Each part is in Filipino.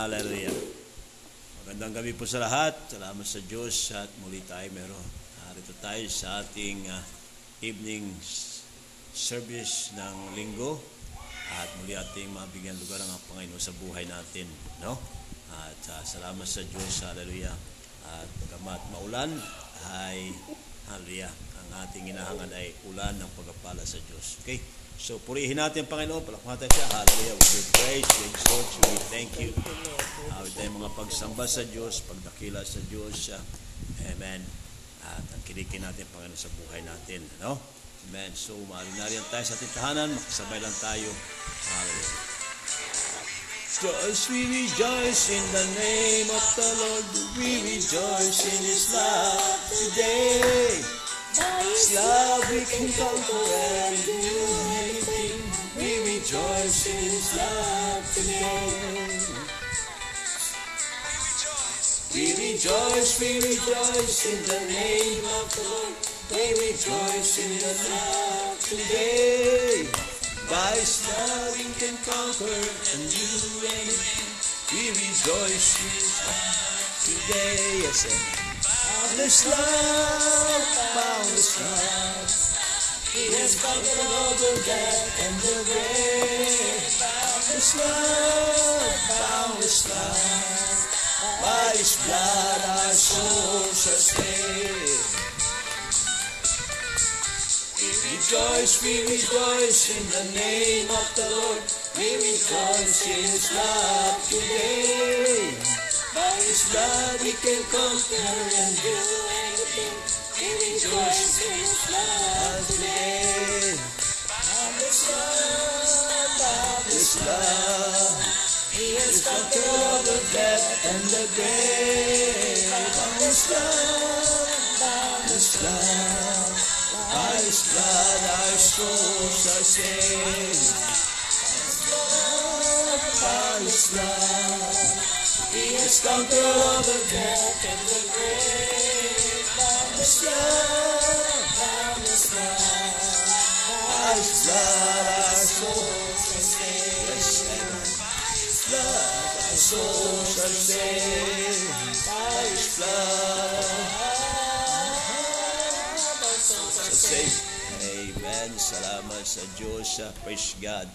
Hallelujah. Magandang gabi po sa lahat. Salamat sa Diyos at muli tayo meron. Narito tayo sa ating uh, evening service ng linggo at muli ating mabigyan lugar ang Panginoon sa buhay natin. No? At uh, salamat sa Diyos. Hallelujah. At pagkamat maulan ay hallelujah. Ang ating inahangan ay ulan ng pagpapala sa Diyos. Okay? So, purihin natin ang Panginoon. Palakpakan siya. Hallelujah. We give praise. We exalt you. We thank you. Uh, tayong mga pagsamba sa Diyos, pagdakila sa Diyos. Uh, amen. At ang kilikin natin, Panginoon, sa buhay natin. No? Amen. So, maalinarian tayo sa ating tahanan. Makasabay lang tayo. Hallelujah. Just we rejoice in the name of the Lord. We rejoice in His love today. His love we can conquer and do anything. We rejoice in His love today. We rejoice, we rejoice in the name of the Lord. We rejoice in His love today. By His love we can conquer and do anything. We rejoice in His love today. Yes, amen. Boundless love, boundless love. He has conquered all the death and the grave. Boundless love, boundless love. By His blood our souls are saved. We rejoice, we rejoice in the name of the Lord. We rejoice in His love today. By His blood we can conquer and do anything. We rejoice in His love today. Boundless love, boundless love. He has conquered all the death and the grave. Boundless love, boundless love. By His blood our souls are saved. By His love. He has conquered all the death and the grave. Boundless love, boundless love. By His blood our souls are saved. Yes, amen. Blood our souls are saved. By His blood our souls are saved. Amen. Salamat sa Diyos. Praise God.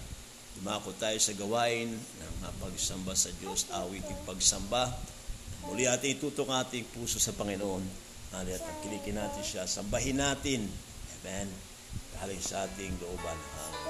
Dumako tayo sa gawain ng pagsamba sa Diyos, awiting pagsamba. Muli ating itutok ang ating puso sa Panginoon. At ang kilikin natin siya, sambahin natin. Amen. Galing sa ating looban. Amen.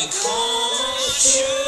The assurance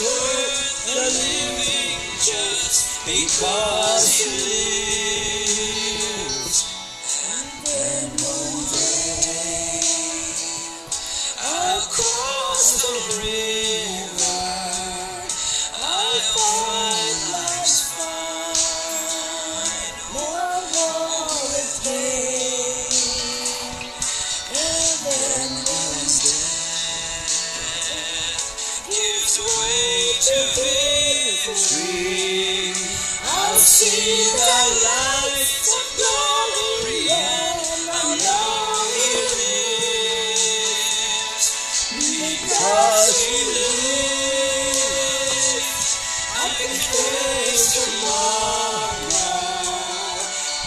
worth the living just because He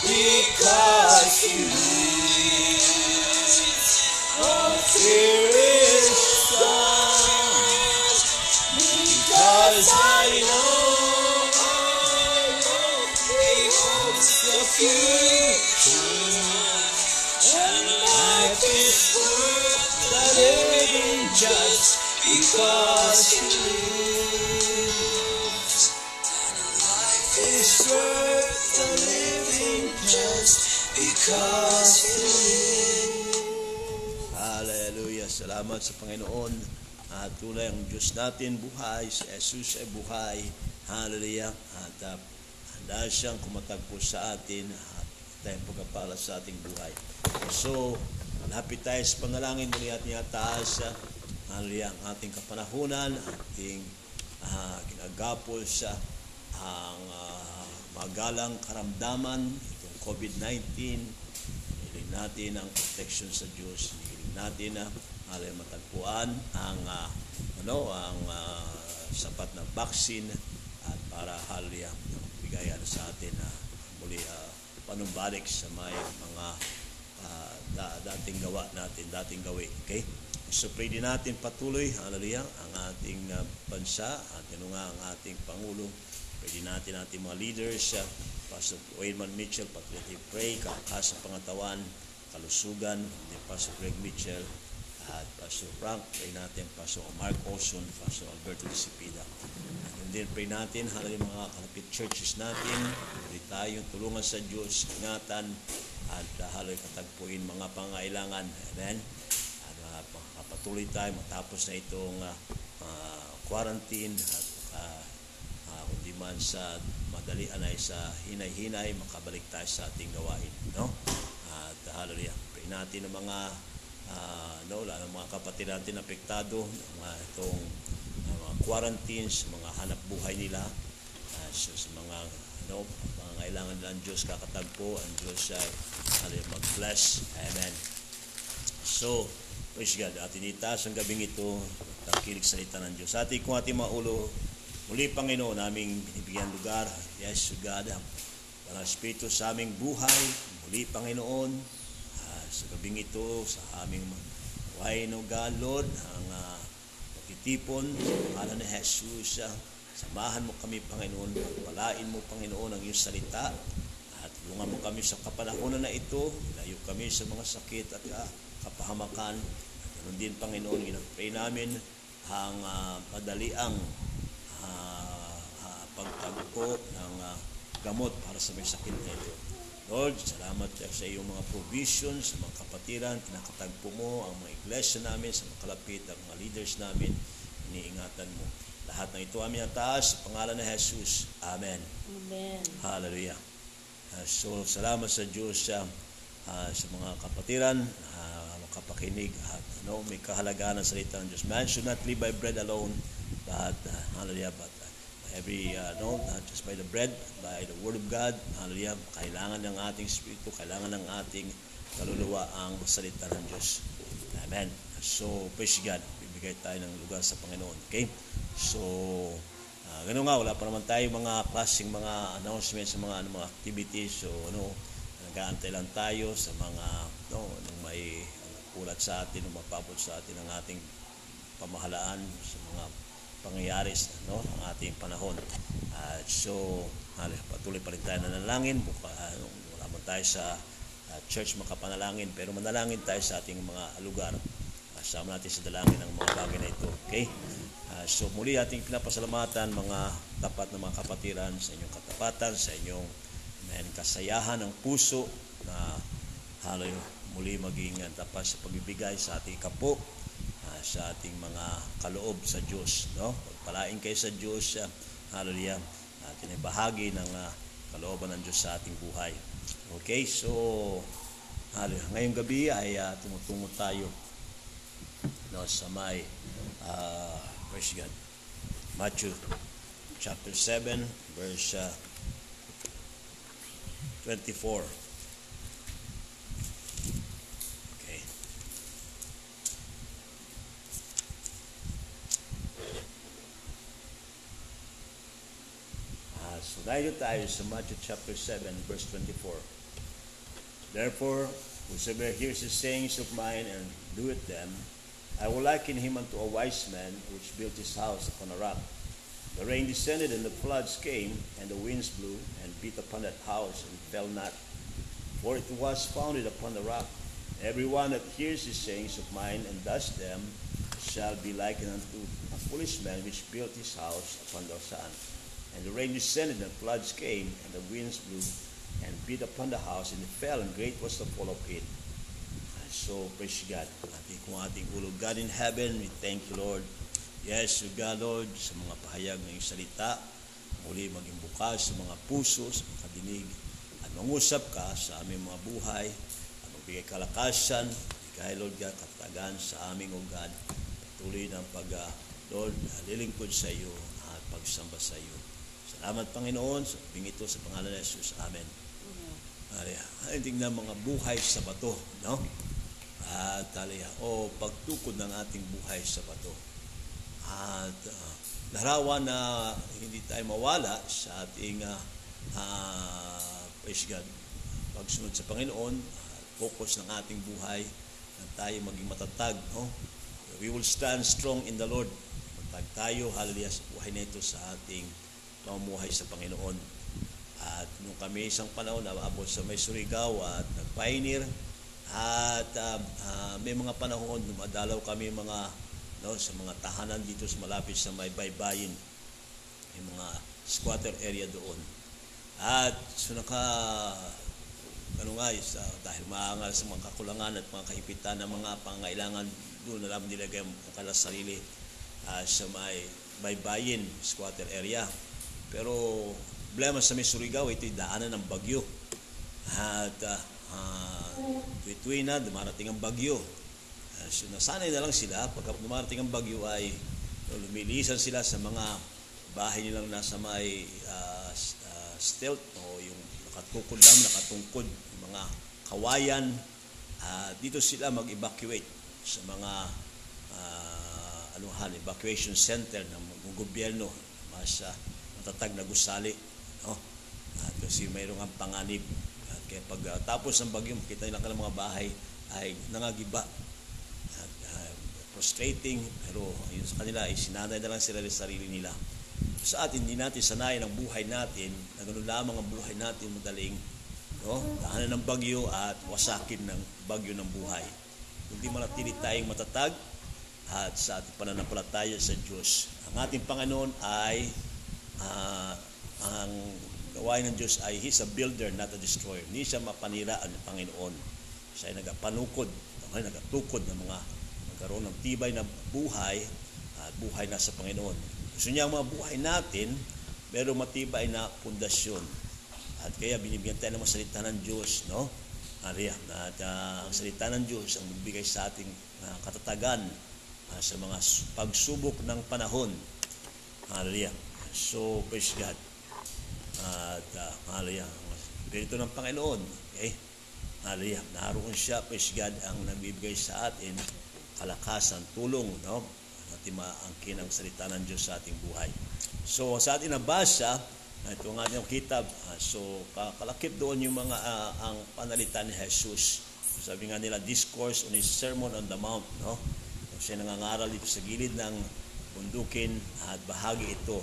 Because He lives. All fear is because I know the future and life is worth the living just because lives. And life is worth the living just because He lives. Hallelujah. Salamat sa Panginoon. At tunay ang Diyos natin buhay. Si Jesus ay buhay. Hallelujah. At uh, handa siyang kumatagpo sa atin at tayong pagkapala sa ating buhay. So, lapit tayo sa panalangin muli at niya taas. uh, Hallelujah. Ang ating kapanahunan, ating uh, ginagapol sa ang uh, magalang karamdaman, COVID-19, Hiling natin ang protection sa Diyos. Hiling natin na alay matagpuan ang ah, ano ang ah, sapat na vaccine at para halya bigay ano sa atin na muli ah, panumbalik sa may mga ah, da- dating gawa natin, dating gawi. Okay? So pray din natin patuloy, hallelujah, ang ating ah, bansa at ano nga ang ating Pangulo. Pray din natin ating mga leaders, uh, Pastor Wayman Mitchell, natin pray, kakas sa pangatawan, kalusugan, ni Pastor Greg Mitchell, at Pastor Frank, pray natin, Pastor Mark Olson, Pastor Alberto Disipida. And then pray natin, hallelujah, mga kalapit churches natin, pray tayong tulungan sa Diyos, ingatan, at uh, hallelujah, katagpuin mga pangailangan. Amen. At uh, tayo matapos na itong uh, uh, quarantine at uh, uh, kundi man sa madalian ay sa hinay-hinay makabalik tayo sa ating gawain no? At hallelujah. Pray natin ng mga uh, no lalo mga kapatid natin apektado ng mga itong uh, mga quarantines mga hanap buhay nila. Uh, sa, sa mga no mga kailangan nila ang Diyos kakatagpo ang Diyos ay hallelujah mag-bless. Amen. So, praise God. Atin itaas ang gabing ito, tangkilig salita ng Diyos. Ating kung ating mga ulo, muli Panginoon, naming binibigyan lugar. Yes, God, Parang Espiritu sa aming buhay. Muli Panginoon, ah, sa gabing ito, sa aming buhay no God, Lord, ang uh, pagtitipon, sa pangalan ni Jesus, ah, samahan mo kami, Panginoon, palain mo, Panginoon, ang iyong salita, at tulungan mo kami sa kapanahonan na ito, layo kami sa mga sakit at ah, kapahamakan. Ganun din, Panginoon, ginapray namin ang uh, madaliang uh, uh, pagtagpo ng ah, gamot para sa may sakit na ito. Lord, salamat sa iyong mga provisions, sa mga kapatiran, kinakatagpo mo ang mga iglesia namin, sa mga kalapit, ang mga leaders namin, iniingatan mo. Lahat ng ito aming ataas, sa pangalan ng Jesus. Amen. Amen. Hallelujah. Uh, so, salamat sa Diyos sa uh, sa mga kapatiran, uh, makapakinig at ano, may kahalagaan ng salita ng Diyos. Man should not live by bread alone, but uh, hallelujah, but uh, every, uh, no, not just by the bread, by the word of God, hallelujah, kailangan ng ating spirito, kailangan ng ating kaluluwa ang salita ng Diyos. Amen. So, praise God. Bibigay tayo ng lugar sa Panginoon. Okay? So, Ah, ganun nga, wala pa naman tayo mga klaseng mga announcements mga, ano, mga activities. So, ano, nag-aantay lang tayo sa mga, no, nung may kulat sa atin, nung mapabot sa atin ang ating pamahalaan sa mga pangyayari no, ng ating panahon. At so, patuloy pa rin tayo na nanalangin. Buka, uh, wala man tayo sa uh, church makapanalangin, pero manalangin tayo sa ating mga lugar. Kasama natin sa dalangin ang mga bagay na ito. Okay? Uh, so muli ating pinapasalamatan mga tapat na mga kapatiran sa inyong katapatan, sa inyong man, kasayahan ng puso na haloy muli maging uh, tapat sa pagbibigay sa ating kapo, sa ating mga kaloob sa Diyos. No? Pagpalain kayo sa Diyos, uh, hallelujah, atin ay bahagi ng uh, kalooban ng Diyos sa ating buhay. Okay, so hallelujah. ngayong gabi ay uh, tumutungo tayo no, sa may uh, praise God. Matthew chapter 7 verse uh, 24. Dahil tayo sa Matthew chapter 7 verse 24. Therefore, whosoever hears the sayings of mine and doeth them, I will liken him unto a wise man which built his house upon a rock. The rain descended and the floods came, and the winds blew and beat upon that house and fell not. For it was founded upon the rock. Every one that hears these sayings of mine and does them shall be likened unto a foolish man which built his house upon the sand. And the rain descended and floods came, and the winds blew and beat upon the house, and it fell, and great was the fall of it. So, praise God. Ating kung ating ulo. God in heaven, we thank you, Lord. Yes, you God, Lord, sa mga pahayag ng salita, muli maging bukas sa mga puso, sa mga kadinig, at mangusap ka sa aming mga buhay, at magbigay kalakasan, bigay, Lord God, katagan sa aming, O God, patuloy ng pag, uh, Lord, lilingkod sa iyo at pagsamba sa iyo. Salamat, Panginoon, sa ito sa pangalan ni Jesus. Amen. Ay, tingnan mga buhay sa bato, no? At alaya, o pagtukod ng ating buhay sa bato. At uh, larawan na hindi tayo mawala sa ating uh, uh, praise God, pagsunod sa Panginoon, uh, focus ng ating buhay, na tayo maging matatag. No? We will stand strong in the Lord. Matatag tayo, hallelujah, sa buhay na ito sa ating pamumuhay sa Panginoon. At nung kami isang panahon na abot sa may Surigao at nag-pioneer, at uh, uh, may mga panahon dumadalaw kami mga no, sa mga tahanan dito sa malapit sa may baybayin. May mga squatter area doon. At so naka ano nga uh, dahil maangal sa mga kakulangan at mga kahipitan ng mga pangailangan doon na lang nilagay ang kalas sarili uh, sa may baybayin, squatter area. Pero problema sa Surigao, ito'y daanan ng bagyo. At uh, uh, tuwi na, dumarating ang bagyo. Uh, so nasanay na lang sila, pagka dumarating ang bagyo ay lumilisan sila sa mga bahay nilang nasa may uh, uh, stilt o yung nakatukod lang, nakatungkod, mga kawayan. Uh, dito sila mag-evacuate sa mga uh, anuhan, evacuation center ng, ng gobyerno mas uh, matatag na gusali. No? At kasi mayroong ang panganib. At kaya pag uh, tapos ng bagyo, makita lang ka ng mga bahay ay nangagiba. At, uh, frustrating, pero yun sa kanila ay sinanay na lang sila sa sarili nila. Sa atin, hindi natin sanayin ang buhay natin na ganoon lamang ang buhay natin madaling no? tahanan ng bagyo at wasakin ng bagyo ng buhay. Hindi manatili tayong matatag at sa ating pananampalataya sa Diyos. Ang ating Panginoon ay uh, ang gawain ng Diyos ay He's a builder, not a destroyer. Hindi siya mapanira ang Panginoon. Siya ay nagapanukod, ay nagatukod ng mga magkaroon ng tibay na buhay at buhay na sa Panginoon. Gusto niya ang mga buhay natin, pero matibay na pundasyon. At kaya binibigyan tayo ng mga salita ng Diyos, no? Ariya, at uh, ang salita ng Diyos ang magbigay sa ating uh, katatagan uh, sa mga pagsubok ng panahon. Hallelujah. So, praise God. At uh, hallelujah. Ganito ng Panginoon. Okay? Hallelujah. Naroon siya, praise God, ang nagbibigay sa atin kalakasan, tulong, no? At maangkin ang salita ng Diyos sa ating buhay. So, sa ating nabasa, ito ang ating kitab. Uh, so, kalakip doon yung mga uh, ang panalitan ni Jesus. Sabi nga nila, Discourse on His Sermon on the Mount, no? So, siya nangangaral dito sa gilid ng bundukin at bahagi ito.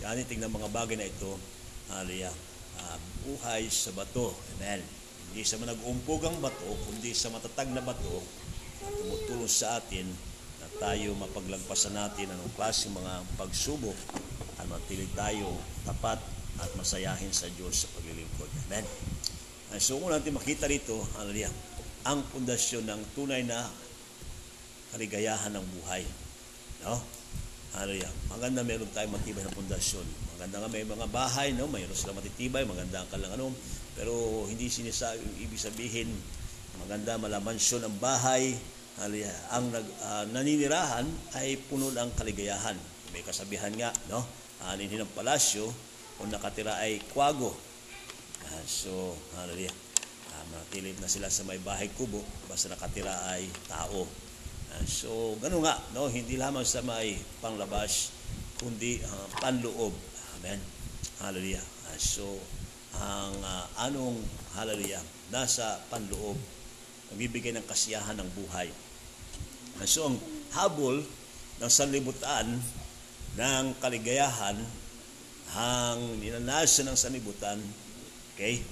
At Kaya tingnan mga bagay na ito, hallelujah, ah, buhay sa bato. Amen. Hindi sa nag-umpog ang bato, kundi sa matatag na bato tumutulong sa atin na tayo mapaglagpasan natin anong klase mga pagsubok at matili tayo tapat at masayahin sa Diyos sa paglilingkod. Amen. Ay, so kung natin makita rito, hallelujah, ang pundasyon ng tunay na kaligayahan ng buhay. No? Hallelujah. Maganda meron tayong matibay na pundasyon. Maganda nga may mga bahay, no? mayroon sila matitibay, maganda ka lang ano. Pero hindi sinasabi, ibig sabihin, maganda malamansyon ang bahay. Hallelujah. Ang nag, uh, naninirahan ay puno ng kaligayahan. May kasabihan nga, no? Hindi ng palasyo, kung nakatira ay kwago. Uh, so, hallelujah. Uh, manatilit na sila sa may bahay kubo, basta nakatira ay tao. Uh, so, gano'n nga, no? hindi lamang sa may panglabas, kundi uh, panloob. Amen. Hallelujah. Uh, so, ang uh, anong hallelujah, nasa panloob, nagbibigay ng kasiyahan ng buhay. Uh, so, ang habol ng sanlibutan ng kaligayahan ang ninanasa ng sanlibutan, okay,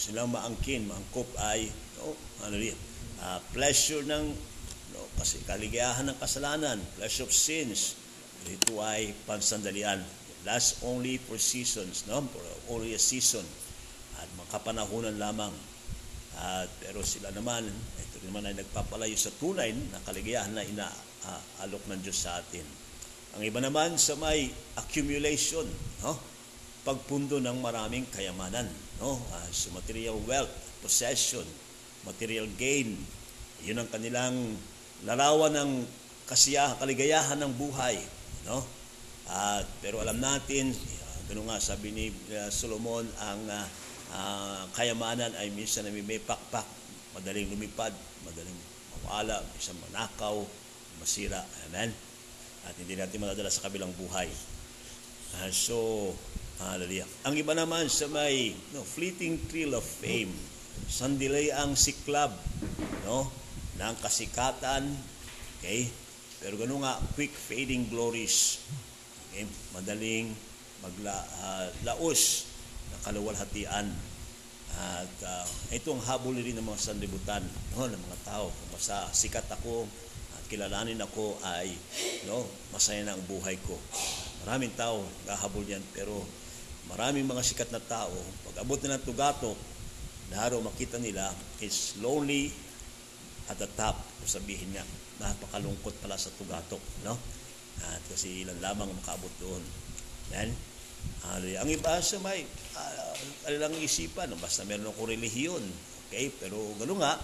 silang maangkin, maangkop ay, no, hallelujah, uh, pleasure ng kaligayahan ng kasalanan, flesh of sins, ito ay pansandalian. Last only for seasons, no? For only a season. At makapanahunan lamang. At pero sila naman, ito naman ay nagpapalayo sa tunay na kaligayahan na inaalok ng Diyos sa atin. Ang iba naman sa may accumulation, no? Pagpundo ng maraming kayamanan, no? Uh, so material wealth, possession, material gain, yun ang kanilang larawan ng kasiyahan, kaligayahan ng buhay. No? At, pero alam natin, gano'n nga sabi ni uh, Solomon, ang uh, uh, kayamanan ay minsan na may pakpak, madaling lumipad, madaling mawala, isang manakaw, masira. Amen? At hindi natin madadala sa kabilang buhay. Uh, so, hallelujah. Ang iba naman sa may no, fleeting thrill of fame, sandilay ang siklab, no? Ng kasikatan, okay? Pero gano'n nga, quick fading glories, okay? Madaling maglaos uh, na kaluwalhatian. At uh, ito ang habol rin ng mga sanlibutan, no, ng mga tao. Kung basta sikat ako at kilalanin ako ay no, masaya na ang buhay ko. Maraming tao gahabol yan, pero maraming mga sikat na tao, pag abot na ng tugatok, daharo makita nila is lonely at the top, sabihin niya, napakalungkot pala sa tugatok, no? At kasi ilan lamang makaabot doon. Yan. Hallelujah. Ang iba sa may uh, lang isipan, no? basta meron akong relihiyon. Okay? Pero gano'n nga,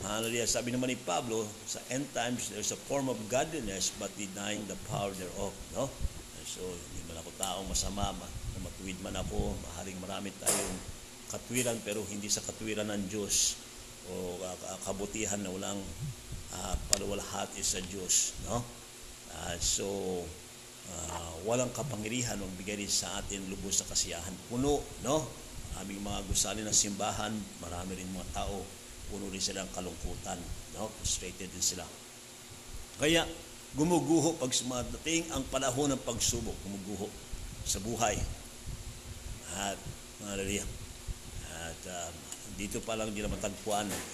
Hallelujah. Sabi naman ni Pablo, sa end times, there's a form of godliness but denying the power thereof. No? So, hindi man ako taong masama, matuwid man ako, maharing marami tayong katwiran pero hindi sa katwiran ng Diyos o uh, kabutihan na walang uh, paluwalhati sa Diyos. No? Uh, so, uh, walang kapangyarihan ang bigay rin sa atin lubos sa kasiyahan. Puno, no? Aming mga gusali ng simbahan, marami rin mga tao, puno rin sila ng kalungkutan. No? Frustrated din sila. Kaya, gumuguho pag sumadating ang panahon ng pagsubok, gumuguho sa buhay. At, mga At, um, dito pa lang din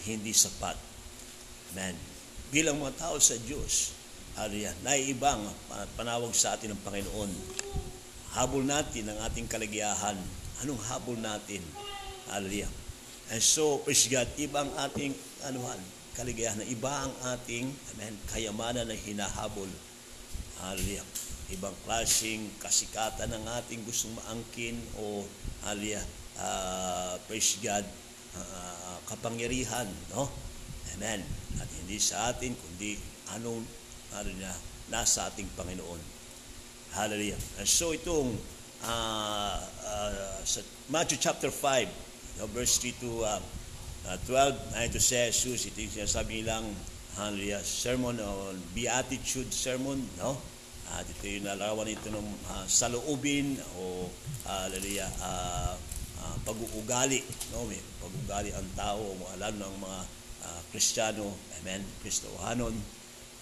hindi sapat. Man, bilang mga tao sa Diyos, hallelujah, naiibang panawag sa atin ng Panginoon. Habol natin ang ating kaligayahan. Anong habol natin? Hallelujah. And so, praise God, iba ang ating anuhan, kaligayahan. Iba ang ating amen, kayamanan na hinahabol. Hallelujah. Ibang klaseng kasikatan ng ating gustong maangkin o hallelujah, uh, praise God, uh, kapangyarihan, no? Amen. At hindi sa atin, kundi anong ano niya, nasa ating Panginoon. Hallelujah. And so itong uh, uh, sa Matthew chapter 5, no, verse 3 to uh, uh, 12, ay ito si Jesus, ito yung sinasabi nilang hallelujah, sermon on beatitude sermon, no? At ito yung nalarawan ito ng uh, saloobin o hallelujah, uh, uh, pag-uugali, no? May pag-uugali ang tao, lalo ng mga uh, Kristiyano, amen, Kristohanon.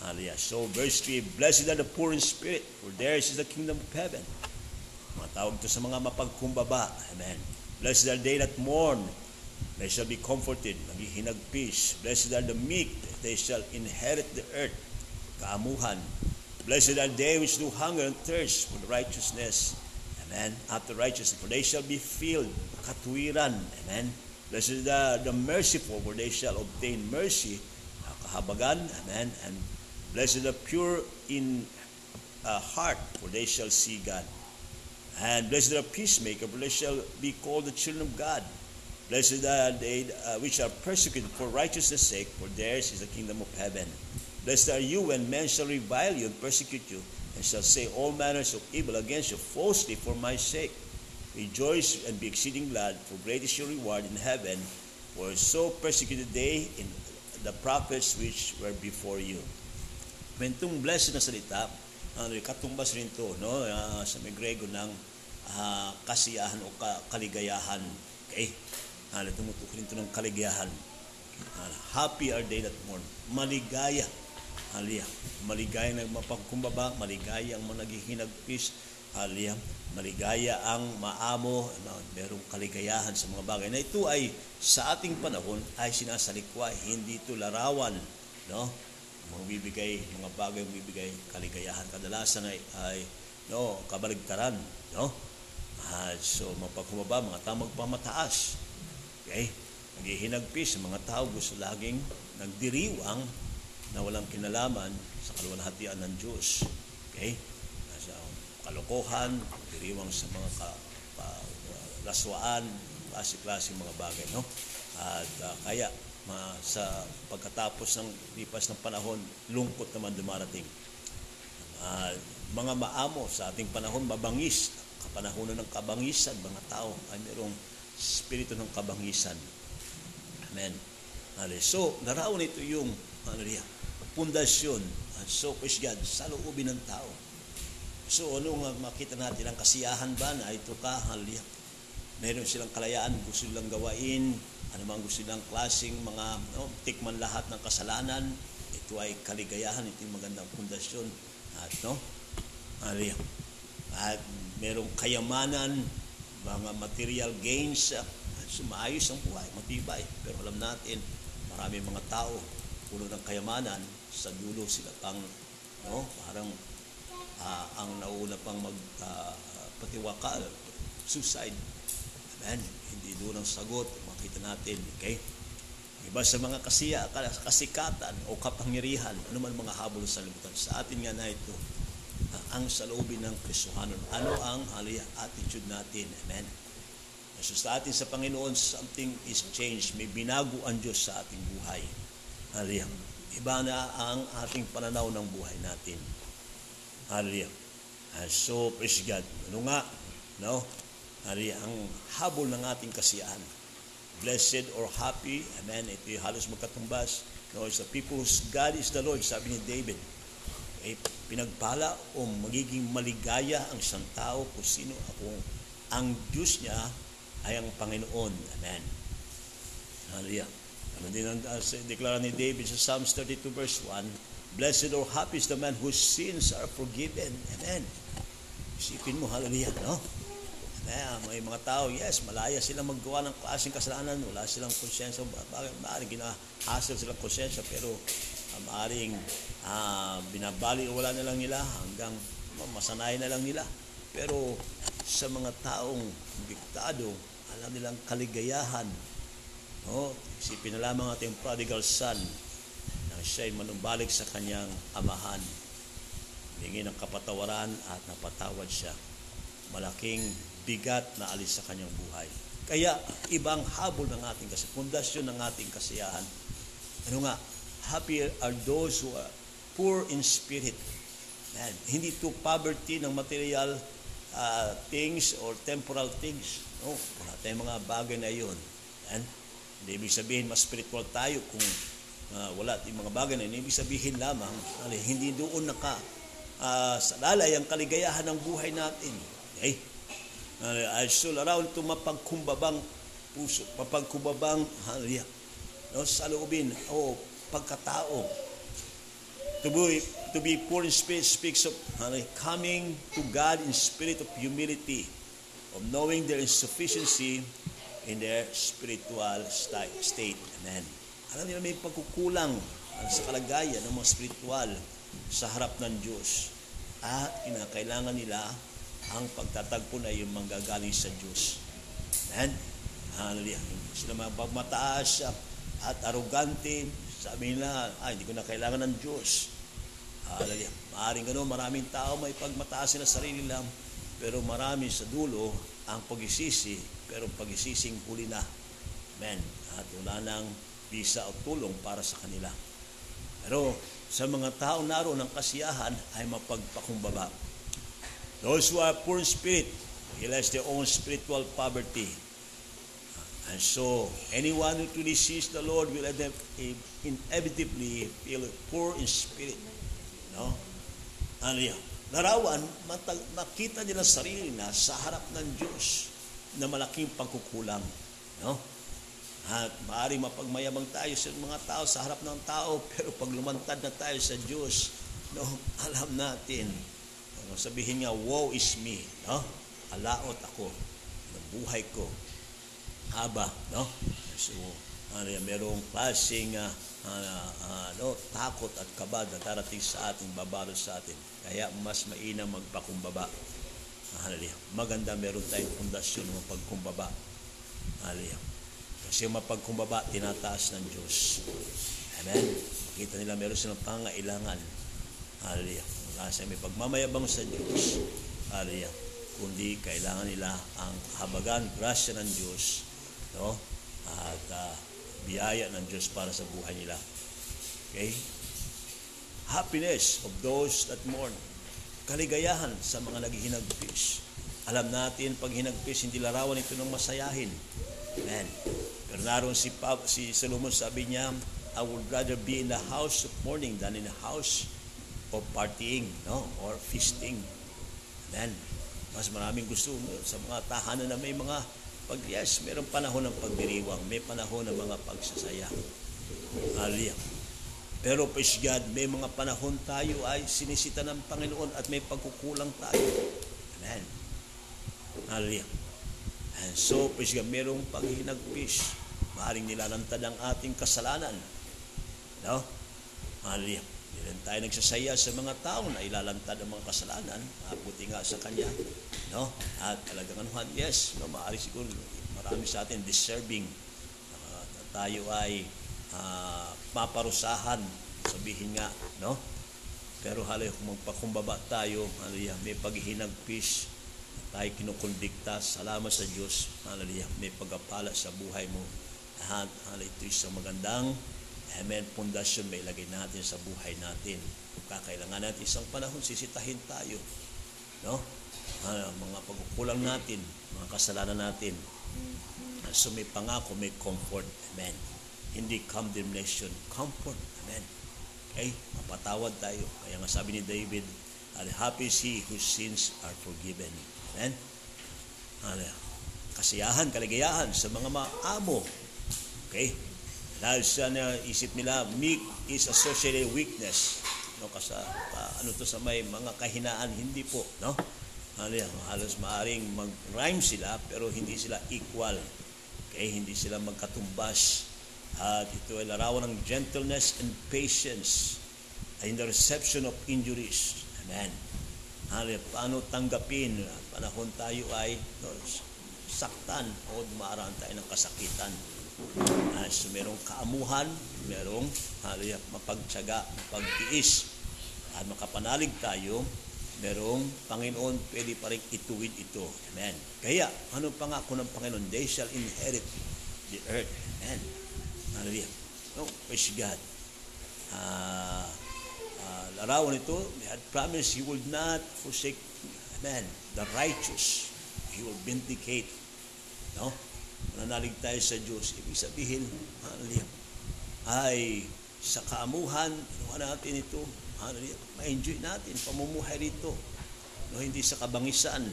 Hallelujah. So verse 3, Blessed are the poor in spirit, for theirs is the kingdom of heaven. Mga tawag to sa mga mapagkumbaba. Amen. Blessed are they that mourn, they shall be comforted. Maghihinag peace. Blessed are the meek, they shall inherit the earth. Kaamuhan. Blessed are they which do hunger and thirst for righteousness. Amen. After righteousness, for they shall be filled. Katuwiran. Amen. Blessed are the merciful, for they shall obtain mercy. Kahabagan. Amen. And blessed are the pure in uh, heart, for they shall see God. And blessed are peacemakers, for they shall be called the children of God. Blessed are they uh, which are persecuted for righteousness' sake, for theirs is the kingdom of heaven. Blessed are you when men shall revile you and persecute you, and shall say all manners of evil against you falsely for my sake. Rejoice and be exceeding glad, for great is your reward in heaven, for so persecuted they in the prophets which were before you. Mentong blessed na salita, ano, katumbas rin to no? Uh, sa may Grego ng uh, kasiyahan o ka, kaligayahan. Okay? Uh, tumutok rin to ng kaligayahan. Uh, happy are they that mourn. Maligaya. Haliya. Maligaya na mapagkumbaba, maligaya ang mga naghihinagpis. Haliya. Maligaya ang maamo, merong kaligayahan sa mga bagay. Na ito ay sa ating panahon ay sinasalikway, hindi ito larawan. No? magbibigay, mga bagay magbibigay kaligayahan. Kadalasan ay, ay no, kabaligtaran. No? Uh, so, mapagkumaba, mga tao magpamataas. Okay? Naghihinagpis, mga tao gusto laging nagdiriwang na walang kinalaman sa kaluwalhatian ng Diyos. Okay? Sa kalokohan, diriwang sa mga ka, ka, laswaan, klase-klase mga bagay. No? At uh, kaya, ma, sa pagkatapos ng lipas ng panahon, lungkot naman dumarating. Uh, mga maamo sa ating panahon, mabangis, kapanahonan ng kabangisan, mga tao ay mayroong spirito ng kabangisan. Amen. So, naraon ito yung ano pundasyon at so is God sa loobin ng tao. So, ano nga makita natin ang kasiyahan ba na ito ka. Meron silang kalayaan, gusto nilang gawain, ano mang gusto nilang klaseng mga no, tikman lahat ng kasalanan, ito ay kaligayahan, ito yung magandang pundasyon. At no, Aliyah. At merong kayamanan, mga material gains, at sumaayos ang buhay, matibay. Pero alam natin, marami mga tao, puno ng kayamanan, sa dulo sila pang, no, parang uh, ang nauna pang mag uh, patiwaka, suicide. Amen. Hindi doon ang sagot, makita natin, okay? Iba sa mga kasiya, kasikatan o kapangyarihan, ano mga habol sa libutan. Sa atin nga na ito, ang saloobin ng Kristohanon. Ano ang haliya attitude natin? Amen. So sa atin sa Panginoon, something is changed. May binago ang Diyos sa ating buhay. Haliya. Iba na ang ating pananaw ng buhay natin. Haliya. So, praise God. Ano nga? No? Hari ang habol ng ating kasiyahan. Blessed or happy, amen, ito yung halos magkatumbas. No, it's the people whose God is the Lord, sabi ni David. Eh, pinagpala o magiging maligaya ang isang tao kung sino ako. Ang Diyos niya ay ang Panginoon. Amen. Hallelujah. Ano din ang uh, deklara ni David sa Psalms 32 verse 1, Blessed or happy is the man whose sins are forgiven. Amen. Isipin mo, hallelujah, no? Kaya may mga tao, yes, malaya silang maggawa ng klaseng kasalanan, wala silang konsensya, maaaring ginahasal silang konsensya, pero uh, maaaring uh, binabali o wala na lang nila hanggang masanay na lang nila. Pero sa mga taong diktado, alam nilang kaligayahan. No? Isipin na lamang ating prodigal son na siya'y manumbalik sa kanyang amahan. Hingi ng kapatawaran at napatawad siya. Malaking bigat na alis sa kanyang buhay. Kaya ibang habol ng ating kasi pundasyon ng ating kasiyahan. Ano nga, happy are those who are poor in spirit. Man, hindi to poverty ng material uh, things or temporal things. No, wala tayong mga bagay na iyon. And, hindi ibig sabihin mas spiritual tayo kung uh, wala tayong mga bagay na Ibig sabihin lamang, hindi doon naka uh, salalay ang kaligayahan ng buhay natin. Okay? Uh, I shall around to mapagkumbabang puso, mapagkumbabang haliya. No, sa loobin, o oh, pagkatao. Tuboy, to be poor in spirit speaks of uh, coming to God in spirit of humility, of knowing their insufficiency in their spiritual state. Amen. Alam niyo may pagkukulang sa kalagayan ng mga spiritual sa harap ng Diyos. At kinakailangan nila ang pagtatagpo na yung manggagaling sa Diyos. Amen. Hallelujah. Sila mapagmataas at arugante. Sabi nila, ay, hindi ko na kailangan ng Diyos. Hallelujah. Maaring gano'n, maraming tao may pagmataas sila sarili lang, pero marami sa dulo ang pagisisi, pero pagisising huli na. Amen. At wala nang bisa o tulong para sa kanila. Pero sa mga tao naroon ng kasiyahan ay mapagpakumbaba. Those who are poor in spirit realize their own spiritual poverty. And so, anyone who truly sees the Lord will inevitably feel poor in spirit. No? Ano yan? Larawan, makita nila sarili na sa harap ng Diyos na malaking pagkukulang. No? At maaaring mapagmayamang tayo sa mga tao sa harap ng tao, pero pag lumantad na tayo sa Diyos, no, alam natin, no, sabihin nga, woe is me. No? Alaot ako ng buhay ko. Haba, no? So, ano merong klaseng uh, uh, uh, no, takot at kabad na darating sa ating, babalot sa atin. Kaya mas mainam magpakumbaba. Hallelujah. Maganda meron tayong pundasyon ng pagkumbaba. Hallelujah. Kasi mapagkumbaba, tinataas ng Diyos. Amen. Kita nila meron silang pangailangan. Hallelujah. Wala siya may pagmamayabang sa Diyos. Hallelujah. Kundi kailangan nila ang habagan, grasya ng Diyos. No? At uh, biyaya ng Diyos para sa buhay nila. Okay? Happiness of those that mourn. Kaligayahan sa mga naghihinagpis. Alam natin, pag hinagpis, hindi larawan ito ng masayahin. Amen. Pero naroon si, pa, si Solomon, sabi niya, I would rather be in the house of mourning than in the house of partying, no? Or feasting. Amen. Mas maraming gusto sa mga tahanan na may mga pag yes, mayroong panahon ng pagdiriwang, may panahon ng mga pagsasaya. Hallelujah. Pero praise God, may mga panahon tayo ay sinisita ng Panginoon at may pagkukulang tayo. Amen. Hallelujah. And so, praise God, mayroong paghinagpis. Maaring nilalantad ang ating kasalanan. No? Hallelujah. Hindi rin tayo nagsasaya sa mga tao na ilalantad ang mga kasalanan. Buti nga sa Kanya. No? At talagang anuhan, yes, no, maaari siguro marami sa atin deserving uh, tayo ay uh, maparusahan, sabihin nga, no? Pero halay magpakumbaba tayo, hallelujah, may paghihinagpis, tayo kinukondikta, salamat sa Diyos, hallelujah, may pagapala sa buhay mo. Lahat, hallelujah, ito isang magandang Amen. Pundasyon may ilagay natin sa buhay natin. Kakailangan natin isang panahon, sisitahin tayo. No? Uh, mga pagkukulang natin, mga kasalanan natin. So may pangako, may comfort. Amen. Hindi condemnation, comfort. Amen. Okay? Mapatawad tayo. Kaya nga sabi ni David, happy is he whose sins are forgiven. Amen. Kasiyahan, kaligayahan sa mga maamo. Okay? Dahil sa na isip nila, meek is associated weakness. No, kasi uh, ano to sa may mga kahinaan, hindi po, no? Yan, halos maaring mag-rhyme sila, pero hindi sila equal. Okay, hindi sila magkatumbas. At ito ay larawan ng gentleness and patience in the reception of injuries. Amen. Ano, paano tanggapin? Panahon tayo ay no, saktan o dumaraan tayo ng kasakitan. Uh, so merong kaamuhan, merong haliya, mapagtsaga, mapagtiis. At makapanalig tayo, merong Panginoon pwede pa rin ituwid ito. Amen. Kaya, ano pangako ng Panginoon? They shall inherit the earth. Amen. Hallelujah. No, praise God. Uh, uh, larawan ito, He had promised He would not forsake, amen, the righteous. He will vindicate. No? Mananalig tayo sa Diyos. Ibig sabihin, hallelujah, ay sa kaamuhan, inuha natin ito, hallelujah, ma-enjoy natin, pamumuhay rito. No, hindi sa kabangisan.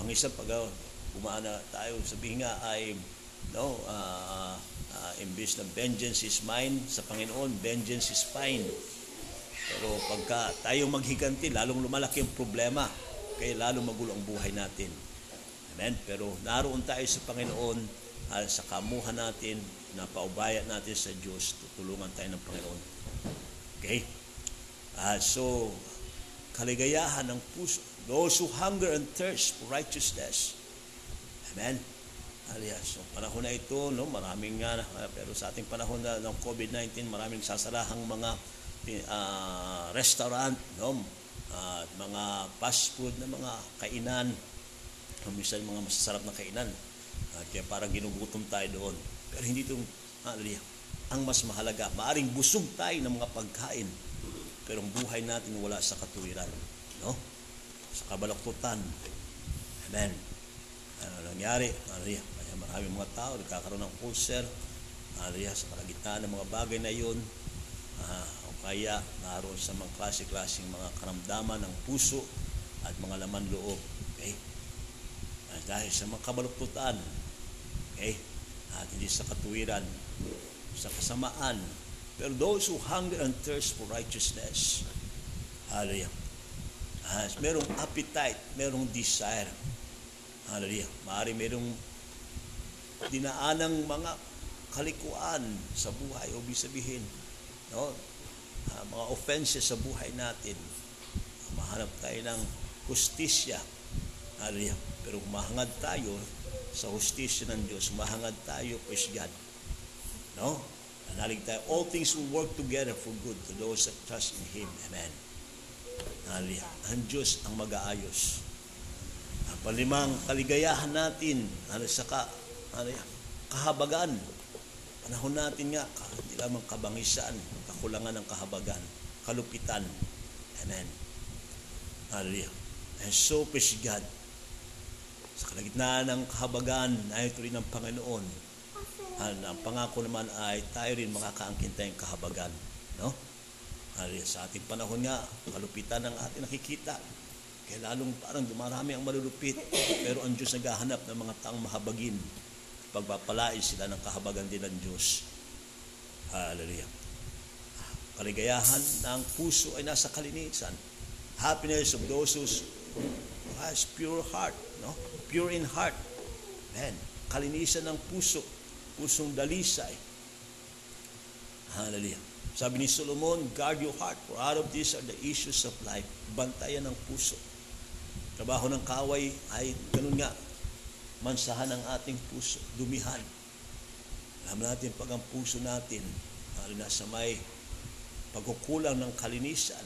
Bangisan pag uh, umana tayo, sabihin nga ay, no, uh, uh, imbes na vengeance is mine, sa Panginoon, vengeance is fine. Pero pagka tayo maghiganti, lalong lumalaki ang problema. Kaya lalong magulo ang buhay natin. Amen? Pero naroon tayo sa Panginoon uh, sa kamuhan natin, na paubaya natin sa Diyos, tutulungan tayo ng Panginoon. Okay? Uh, so, kaligayahan ng puso. Those who hunger and thirst for righteousness. Amen? Alias, so panahon na ito, no, maraming nga, uh, pero sa ating panahon na ng COVID-19, maraming sasarahang mga uh, restaurant, no, uh, mga fast food na mga kainan, minsan mga masasarap na kainan. Uh, kaya parang ginugutom tayo doon. Pero hindi itong, hallelujah, ang mas mahalaga. Maaring busog tayo ng mga pagkain, pero ang buhay natin wala sa katuwiran. No? Sa kabalaktutan. Amen. Ano nangyari? Hallelujah. Kaya maraming mga tao nagkakaroon ng ulcer. Hallelujah. Sa kalagitnaan ng mga bagay na yun, uh, o kaya naroon sa mga klase-klaseng mga karamdaman ng puso at mga laman loob. Okay? At dahil sa mga kabaluktutan, okay, at hindi sa katuwiran, sa kasamaan. Pero those who hunger and thirst for righteousness, hallelujah, uh, merong appetite, merong desire, hallelujah, maaari merong dinaanang mga kalikuan sa buhay, o sabihin, no? Uh, mga offenses sa buhay natin, mahanap tayo ng justisya, hallelujah, pero humahangad tayo sa hustisya ng Diyos, mahangad tayo, praise God. No? Nanalig tayo, all things will work together for good to those that trust in Him. Amen. Hallelujah. Ang Diyos ang mag-aayos. Ang palimang kaligayahan natin, ano ano kahabagan. Panahon natin nga, hindi lamang kabangisan, kakulangan ng kahabagan, kalupitan. Amen. Hallelujah. And so, praise God, sa kalagitnaan ng kahabagan ito rin ng Panginoon, ang pangako naman ay tayo rin makakaangkin tayong kahabagan. No? Sa ating panahon nga, kalupitan ang ating nakikita. Kaya lalong parang dumarami ang malulupit. Pero ang Diyos naghahanap ng mga taong mahabagin. Pagpapalain sila ng kahabagan din ng Diyos. Hallelujah. Kaligayahan ng puso ay nasa kalinisan. Happiness of those who has pure heart. No? pure in heart. Man, kalinisan ng puso, pusong dalisay. Hallelujah. Sabi ni Solomon, guard your heart, for out of these are the issues of life. Bantayan ng puso. Trabaho ng kaway ay ganun nga, mansahan ang ating puso, dumihan. Alam natin pag ang puso natin, lalo na sa may pagkukulang ng kalinisan,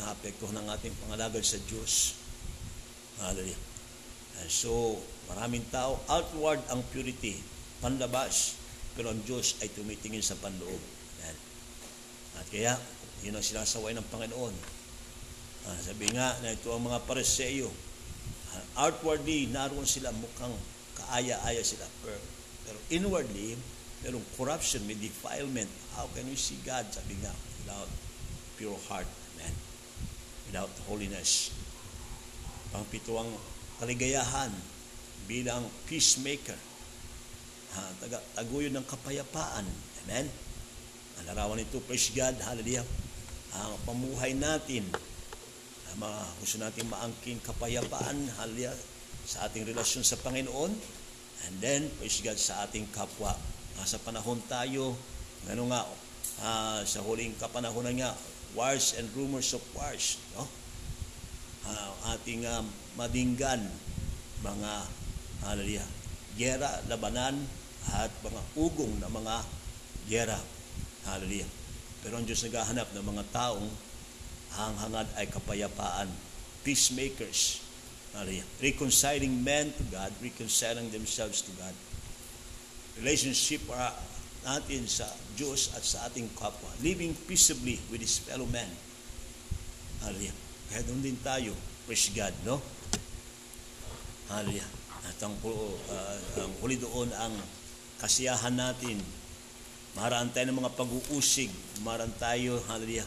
naapektuhan ang ating pangalagad sa Diyos. Hallelujah. And so, maraming tao, outward ang purity, panlabas, pero ang Diyos ay tumitingin sa panloob. Yan. At kaya, yun ang sinasaway ng Panginoon. Ah, sabi nga na ito ang mga pariseyo. Outwardly, naroon sila mukhang kaaya-aya sila. Pero, inwardly, merong corruption, may defilement. How can we see God? Sabi nga, without pure heart, man. Without holiness. Pangpito ang kaligayahan bilang peacemaker. Ha, taga, taguyod ng kapayapaan. Amen? Ang larawan nito, praise God, hallelujah. Ang pamuhay natin, ang mga gusto natin maangkin kapayapaan, hallelujah, sa ating relasyon sa Panginoon, and then, praise God, sa ating kapwa. Nasa panahon tayo, ano nga, uh, sa huling kapanahonan nga, wars and rumors of wars, no? uh, ating uh, madinggan mga hallelujah, gera, labanan at mga ugong na mga gera. Hallelujah. Pero ang Diyos naghahanap ng mga taong hanghangad ay kapayapaan, peacemakers. Reconciling men to God, reconciling themselves to God. Relationship para natin sa Diyos at sa ating kapwa. Living peaceably with His fellow men. Hallelujah. Kaya doon din tayo. Praise God, no? Hallelujah. At ang, uh, ang huli doon ang kasiyahan natin. Maharaan tayo ng mga pag-uusig. Maharaan tayo, hallelujah,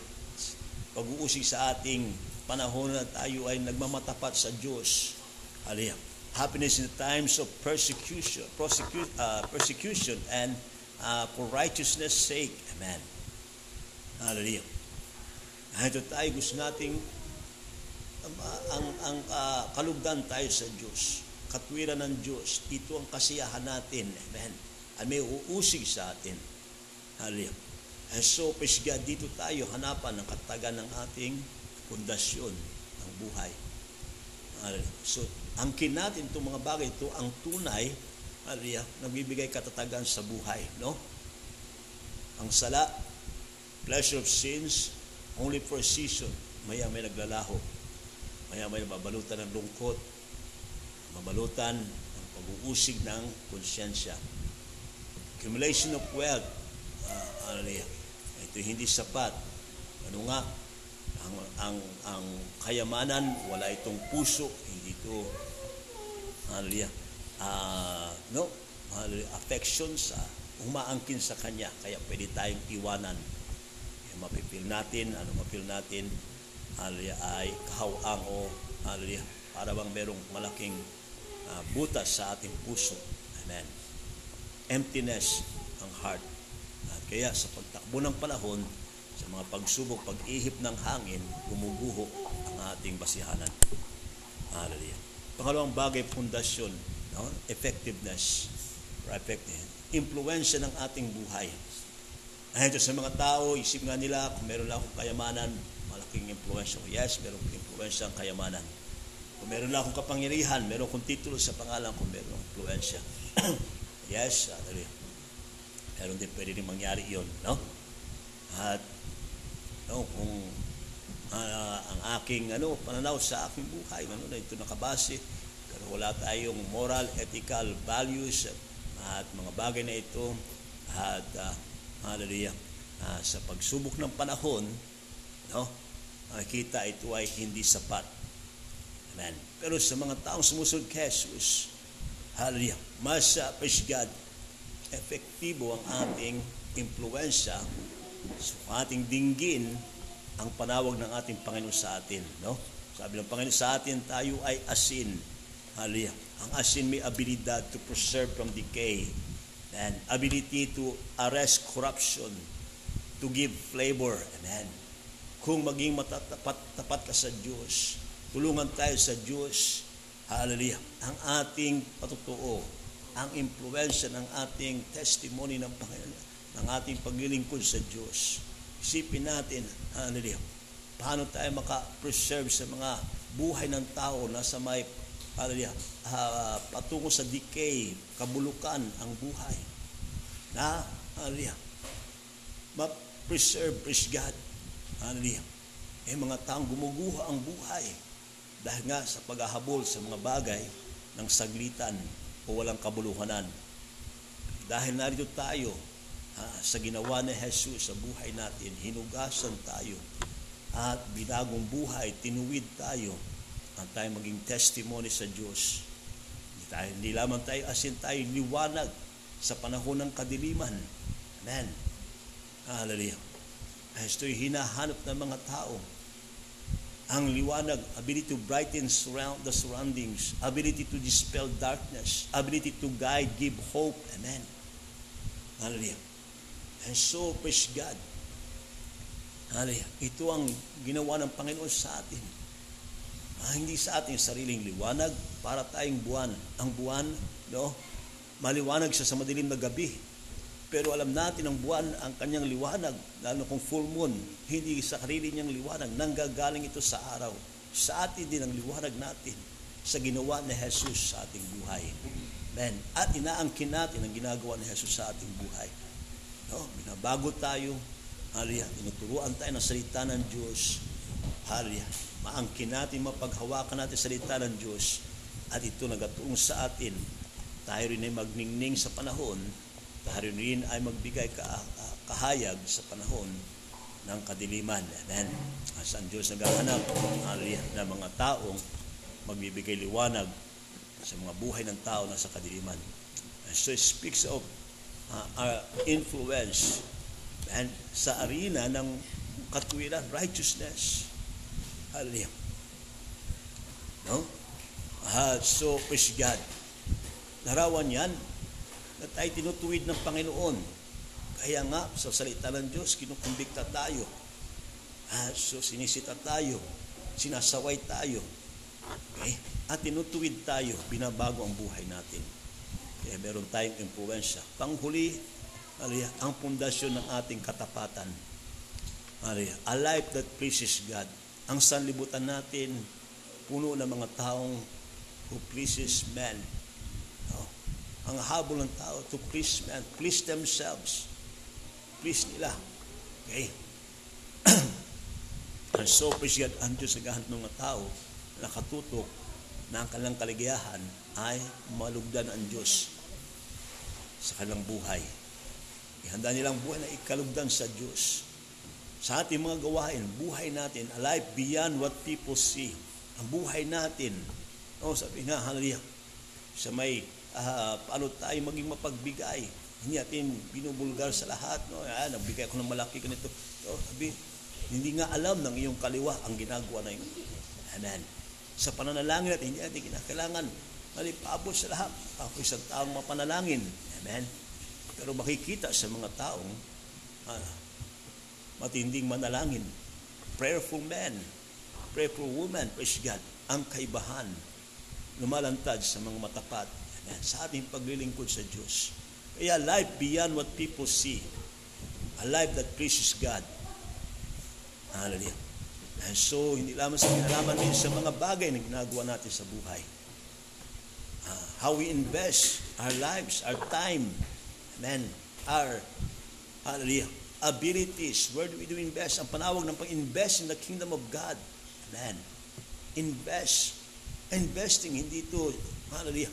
pag-uusig sa ating panahon na tayo ay nagmamatapat sa Diyos. Hallelujah. Happiness in the times of persecution, persecu- uh, persecution and uh, for righteousness sake. Amen. Hallelujah. Ito tayo gusto nating ang, ang, ang uh, kalugdan tayo sa Diyos. Katwiran ng Diyos. Ito ang kasiyahan natin. Amen. At may uusig sa atin. Hallelujah. And so, praise God, dito tayo hanapan ng katagan ng ating pundasyon ng buhay. So, angkin natin itong mga bagay ito, ang tunay, hallelujah, nagbibigay katatagan sa buhay. No? Ang sala, pleasure of sins, only for a season, maya may naglalaho kaya may mabalutan ng lungkot, mabalutan ng pag-uusig ng konsyensya. Accumulation of wealth, uh, hallelujah. Ito hindi sapat. Ano nga, ang, ang, ang kayamanan, wala itong puso, hindi ito, hallelujah, uh, no, hallelujah, affection sa umaangkin sa Kanya. Kaya pwede tayong iwanan. Kaya mapipil natin, ano mapil natin, hallelujah, ay kahawang o hallelujah, para bang merong malaking uh, butas sa ating puso. Amen. Emptiness ang heart. Kaya sa pagtakbo ng panahon, sa mga pagsubok, pag-ihip ng hangin, gumuguho ang ating basihanan. Hallelujah. Pangalawang bagay, pundasyon, no? effectiveness, effective, impluensya ng ating buhay. Ayun sa mga tao, isip nga nila, kung meron lang akong kayamanan, malaking impluensya ko. Yes, meron kong impluensya ang kayamanan. Kung meron lang akong kapangyarihan, meron kong titulo sa pangalan ko, meron akong impluensya. yes, actually. Meron din pwede rin mangyari yun, no? At, no, kung uh, ang aking ano, pananaw sa aking buhay, ano na ito nakabase, pero wala tayong moral, ethical values, at mga bagay na ito, at, uh, hallelujah, uh, sa pagsubok ng panahon, no? makikita ito ay hindi sapat. Amen. Pero sa mga taong sumusunod kay Jesus, hallelujah, mas, uh, praise God, efektibo ang ating impluensya sa ating dinggin ang panawag ng ating Panginoon sa atin. No? Sabi ng Panginoon sa atin, tayo ay asin. Hallelujah. Ang asin may abilidad to preserve from decay and ability to arrest corruption, to give flavor. Amen kung maging matatapat tapat ka sa Diyos. Tulungan tayo sa Diyos. Hallelujah. Ang ating patutuo, ang impluensya ng ating testimony ng Panginoon, ng ating paglilingkod sa Diyos. Isipin natin, hallelujah, paano tayo maka-preserve sa mga buhay ng tao na sa may hallelujah, uh, patungo sa decay, kabulukan ang buhay. Na, hallelujah, ma-preserve, praise God, Hallelujah. Eh mga taong gumuguha ang buhay dahil nga sa paghahabol sa mga bagay ng saglitan o walang kabuluhanan. Dahil narito tayo ha, sa ginawa ni Jesus sa buhay natin, hinugasan tayo at binagong buhay, tinuwid tayo at tayo maging testimony sa Diyos. Hindi lamang tayo asin tayo liwanag sa panahon ng kadiliman. Amen. Hallelujah. Ito'y hinahanap ng mga tao. Ang liwanag, ability to brighten surround the surroundings, ability to dispel darkness, ability to guide, give hope. Amen. Hallelujah. And so, praise God. Hallelujah. Ito ang ginawa ng Panginoon sa atin. Ah, hindi sa ating sariling liwanag para tayong buwan. Ang buwan, no, maliwanag siya sa madilim na gabi pero alam natin ang buwan ang kanyang liwanag, lalo kung full moon, hindi sa sarili niyang liwanag, nanggagaling ito sa araw. Sa atin din ang liwanag natin sa ginawa ni Jesus sa ating buhay. Amen. At inaangkin natin ang ginagawa ni Jesus sa ating buhay. No? Binabago tayo. Hallelujah. Tinuturuan tayo ng salita ng Diyos. Hallelujah. Maangkin natin, mapaghawakan natin salita ng Diyos. At ito nagatulong sa atin. Tayo rin ay magningning sa panahon Tayo rin ay magbigay ka, kahayag sa panahon ng kadiliman. Amen. As ang Diyos naghahanap ng mga taong magbibigay liwanag sa mga buhay ng tao na sa kadiliman. And so it speaks of uh, our influence and sa arena ng katwiran, righteousness. Hallelujah. No? Uh, so, praise God. Larawan yan na tayo tinutuwid ng Panginoon. Kaya nga, sa salita ng Diyos, kinukumbikta tayo. Ah, so sinisita tayo, sinasaway tayo. Okay? At tinutuwid tayo, binabago ang buhay natin. Kaya meron tayong impluensya. Panghuli, alaya, ang pundasyon ng ating katapatan. Alaya, a life that pleases God. Ang sanlibutan natin, puno ng mga taong who pleases man. Ang habol ng tao to please man, please themselves. Please nila. Okay? ang so please God, ang Diyos naghahanap ng mga tao nakatutok na ang kanilang kaligayahan ay malugdan ang Diyos sa kanilang buhay. Ihanda nilang buhay na ikalugdan sa Diyos. Sa ating mga gawain, buhay natin, alive beyond what people see. Ang buhay natin, oh, sabi nga, hallelujah, sa may, uh, paano tayo maging mapagbigay. Hindi natin binubulgar sa lahat. No? Ah, nagbigay ako ng malaki ganito. Oh, sabi, hindi nga alam ng iyong kaliwa ang ginagawa na yun. Amen. Sa pananalangin natin, hindi natin kinakailangan malipabot sa lahat. Ako isang taong mapanalangin. Amen. Pero makikita sa mga taong ah, matinding manalangin. Prayerful men, prayerful woman, praise God, ang kaibahan lumalantad sa mga matapat. Amen. Sa ating paglilingkod sa Diyos. Kaya life beyond what people see. A life that pleases God. Hallelujah. And so, hindi lamang sa kinalaman din sa mga bagay na ginagawa natin sa buhay. Uh, how we invest our lives, our time, amen, our, hallelujah, abilities. Where do we do invest? Ang panawag ng pag-invest in the kingdom of God. Amen. Invest. Investing, hindi ito, hallelujah,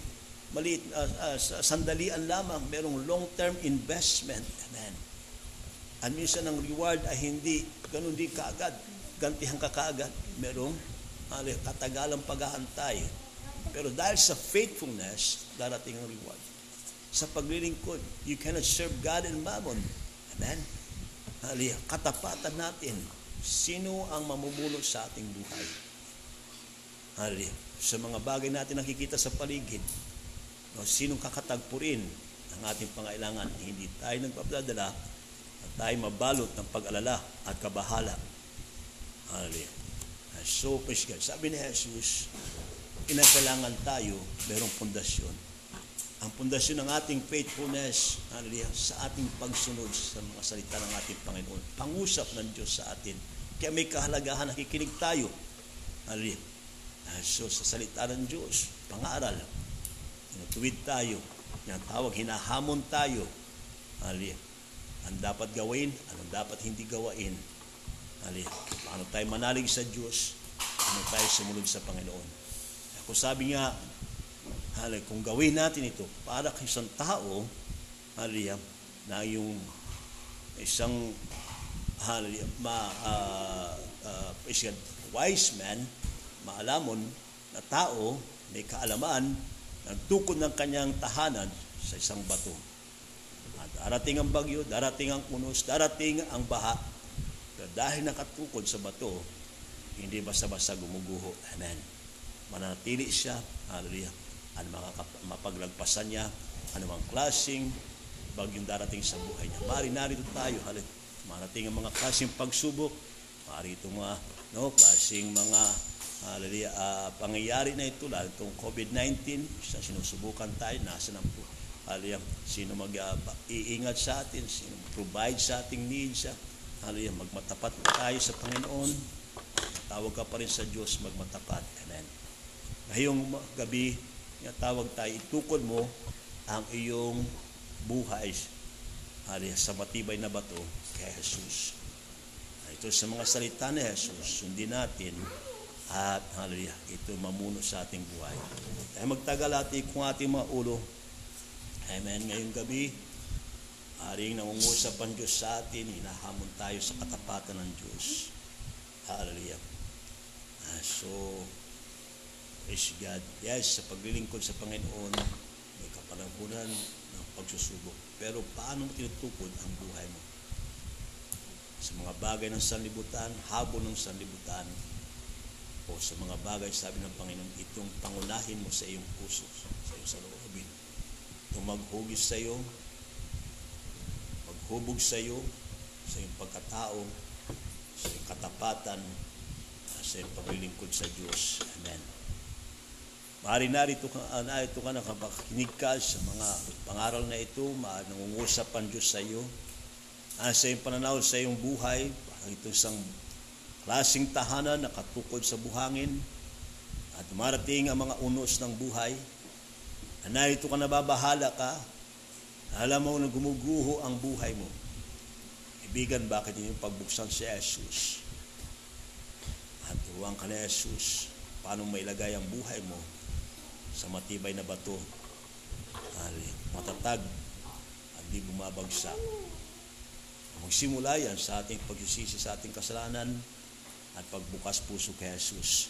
maliit, uh, uh, sandalian lamang. Merong long-term investment. Amen. At minsan ang reward ay hindi, ganun di kaagad gantihan ka kaagad. Merong ali, katagalang paghahantay. Pero dahil sa faithfulness, darating ang reward. Sa paglilingkod, you cannot serve God and mammon. Amen? Ali, katapatan natin. Sino ang mamumuno sa ating buhay? Ali, sa mga bagay natin nakikita sa paligid, no, sinong kakatagpurin ang ating pangailangan? Hindi tayo nagpapadala at tayo mabalot ng pag-alala at kabahala Hallelujah. So, praise God. Sabi ni Jesus, inakailangan tayo merong pundasyon. Ang pundasyon ng ating faithfulness, hallelujah, sa ating pagsunod sa mga salita ng ating Panginoon. Pangusap ng Diyos sa atin. Kaya may kahalagahan, nakikinig tayo. Hallelujah. So, sa salita ng Diyos, pangaral, tinutuwid tayo, yung tawag, hinahamon tayo. Hallelujah. Ang dapat gawin, anong dapat hindi gawain Ali, paano tayo manalig sa Diyos? Paano tayo sumunod sa Panginoon? Ako sabi nga, ali, kung gawin natin ito para kay isang tao, ali, na yung isang ali, ma, uh, uh, wise man, maalamon na tao, may kaalaman, nagtukod ng kanyang tahanan sa isang bato. At darating ang bagyo, darating ang unos, darating ang baha, pero dahil nakatukod sa bato, hindi basta-basta gumuguho. Amen. Mananatili siya. Hallelujah. Ano mga mapaglagpasan niya, anumang klaseng bagyong darating sa buhay niya. Mari narito tayo. Hallelujah. Marating ang mga klaseng pagsubok. Mari mga no, klaseng mga hallelujah, uh, pangyayari na ito, lalo itong COVID-19, sa sinusubukan tayo, nasa ng hallelujah, sino mag-iingat uh, sa atin, sino provide sa ating needs, uh, Hallelujah. Magmatapat tayo sa Panginoon. Tawag ka pa rin sa Diyos magmatapat. Amen. Ngayong gabi, tawag tayo, itukod mo ang iyong buhay hallelujah, sa matibay na bato kay Jesus. Ito sa mga salita ni Jesus, sundin natin at hallelujah, ito mamuno sa ating buhay. Kaya magtagal ating kung ating mga ulo. Amen. Ngayong gabi, Aring nangungusap ang Diyos sa atin, hinahamon tayo sa katapatan ng Diyos. Hallelujah. Ah, so, praise God. Yes, sa paglilingkod sa Panginoon, may kapanahunan ng pagsusubok. Pero paano mo tinutukod ang buhay mo? Sa mga bagay ng sanlibutan, habon ng sanlibutan, o sa mga bagay, sabi ng Panginoon, itong pangunahin mo sa iyong puso, sa iyong saloobin. Itong maghugis sa iyo, hubog sa iyo, sa iyong pagkatao, sa iyong katapatan, sa iyong paglilingkod sa Diyos. Amen. Maaari narito ka, uh, narito ka nakapakinig ka sa mga pangaral na ito, maaari nangungusap ang Diyos sa iyo. Uh, sa iyong pananaw sa iyong buhay, parang ito isang klaseng tahanan na katukod sa buhangin, at dumarating ang mga unos ng buhay, na narito ka nababahala ka, alam mo na gumuguho ang buhay mo. Ibigan, bakit hindi pagbuksan si Jesus? At turuan ka ni Jesus, paano mailagay ang buhay mo sa matibay na bato, matatag, at di bumabagsak. Magsimula yan sa ating pagsisisi sa ating kasalanan at pagbukas puso kay Jesus.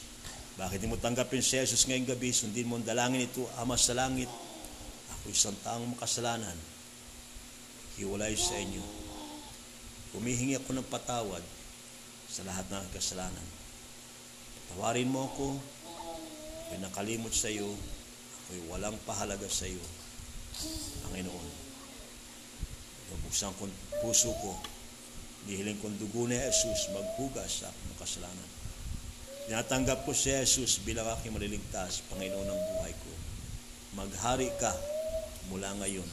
Bakit mo tanggapin si Jesus ngayong gabi? Sundin mo ang dalangin ito, Ama sa langit. Ako isang taong makasalanan. Hiwalay sa inyo. Humihingi ako ng patawad sa lahat ng kasalanan. Tawarin mo ako. Ako'y nakalimot sa iyo. Ako'y walang pahalaga sa iyo. Panginoon. Bubuksan ko puso ko. Nihiling kong dugo ni Jesus maghugas sa aking kasalanan. Tinatanggap ko si Jesus bilang aking maliligtas, Panginoon ng buhay ko. Maghari ka mula ngayon.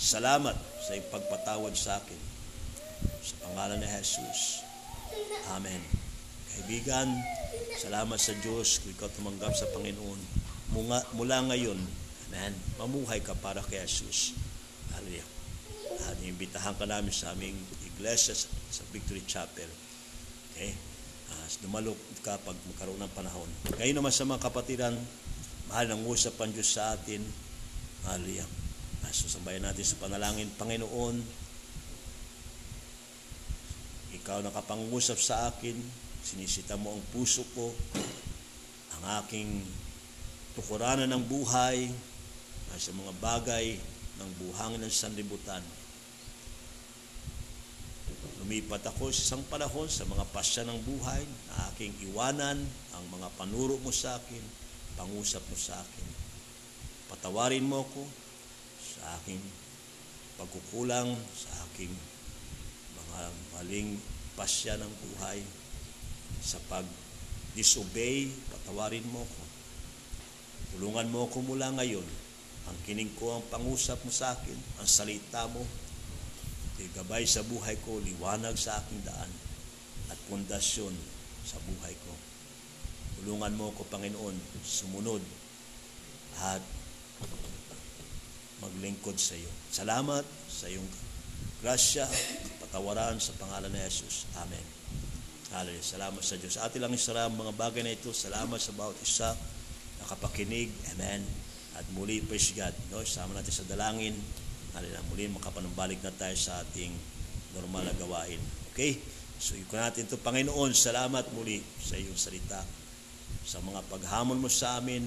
Salamat sa iyong pagpatawad sa akin. Sa pangalan ni Jesus. Amen. Kaibigan, salamat sa Diyos kung ikaw tumanggap sa Panginoon. Mula, mula ngayon, Amen, mamuhay ka para kay Jesus. Hallelujah. At imbitahan ka namin sa aming iglesia sa Victory Chapel. Okay? Uh, dumalo ka pag magkaroon ng panahon. Ngayon naman sa mga kapatiran, mahal ng usap ang Diyos sa atin. Hallelujah. Uh, susambayan natin sa panalangin. Panginoon, ikaw nakapangusap sa akin, sinisita mo ang puso ko, ang aking tukuranan ng buhay, sa mga bagay ng buhangin ng sanlibutan. Lumipat ako sa isang panahon sa mga pasya ng buhay na aking iwanan ang mga panuro mo sa akin, pangusap mo sa akin. Patawarin mo ako sa aking pagkukulang, sa aking mga maling pasya ng buhay, sa pag-disobey, patawarin mo ko. Tulungan mo ako mula ngayon ang kining ko ang pangusap mo sa akin, ang salita mo, gabay sa buhay ko, liwanag sa aking daan, at pundasyon sa buhay ko. Tulungan mo ko, Panginoon, sumunod at maglingkod sa iyo. Salamat sa iyong grasya, patawaran sa pangalan ni Jesus. Amen. Hallelujah. Salamat sa Diyos. Ati lang isara mga bagay na ito. Salamat sa bawat isa nakapakinig. Amen. At muli, praise God. No? Sama natin sa dalangin. Halina, muli makapanumbalik na tayo sa ating normal na gawain. Okay? So, iko natin ito. Panginoon, salamat muli sa iyong salita. Sa mga paghamon mo sa amin,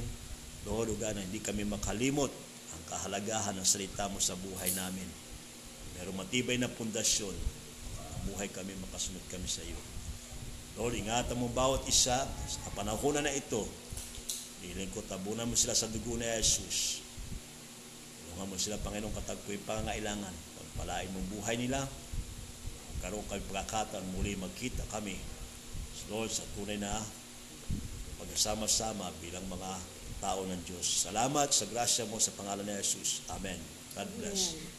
Lord, uga na hindi kami makalimot ang kahalagahan ng salita mo sa buhay namin. Meron matibay na pundasyon. Buhay kami, makasunod kami sa iyo. Lord, ingatan mo bawat isa sa kapanahonan na ito Hiling ko, tabunan mo sila sa dugo ni Jesus. Tulungan mo sila, Panginoong, katagpoy pangangailangan. Pagpalain mong buhay nila. Karoon kami pagkakataon muli magkita kami. Lord, sa tunay na pagkasama-sama bilang mga tao ng Diyos. Salamat sa grasya mo sa pangalan ni Jesus. Amen. God bless. Amen.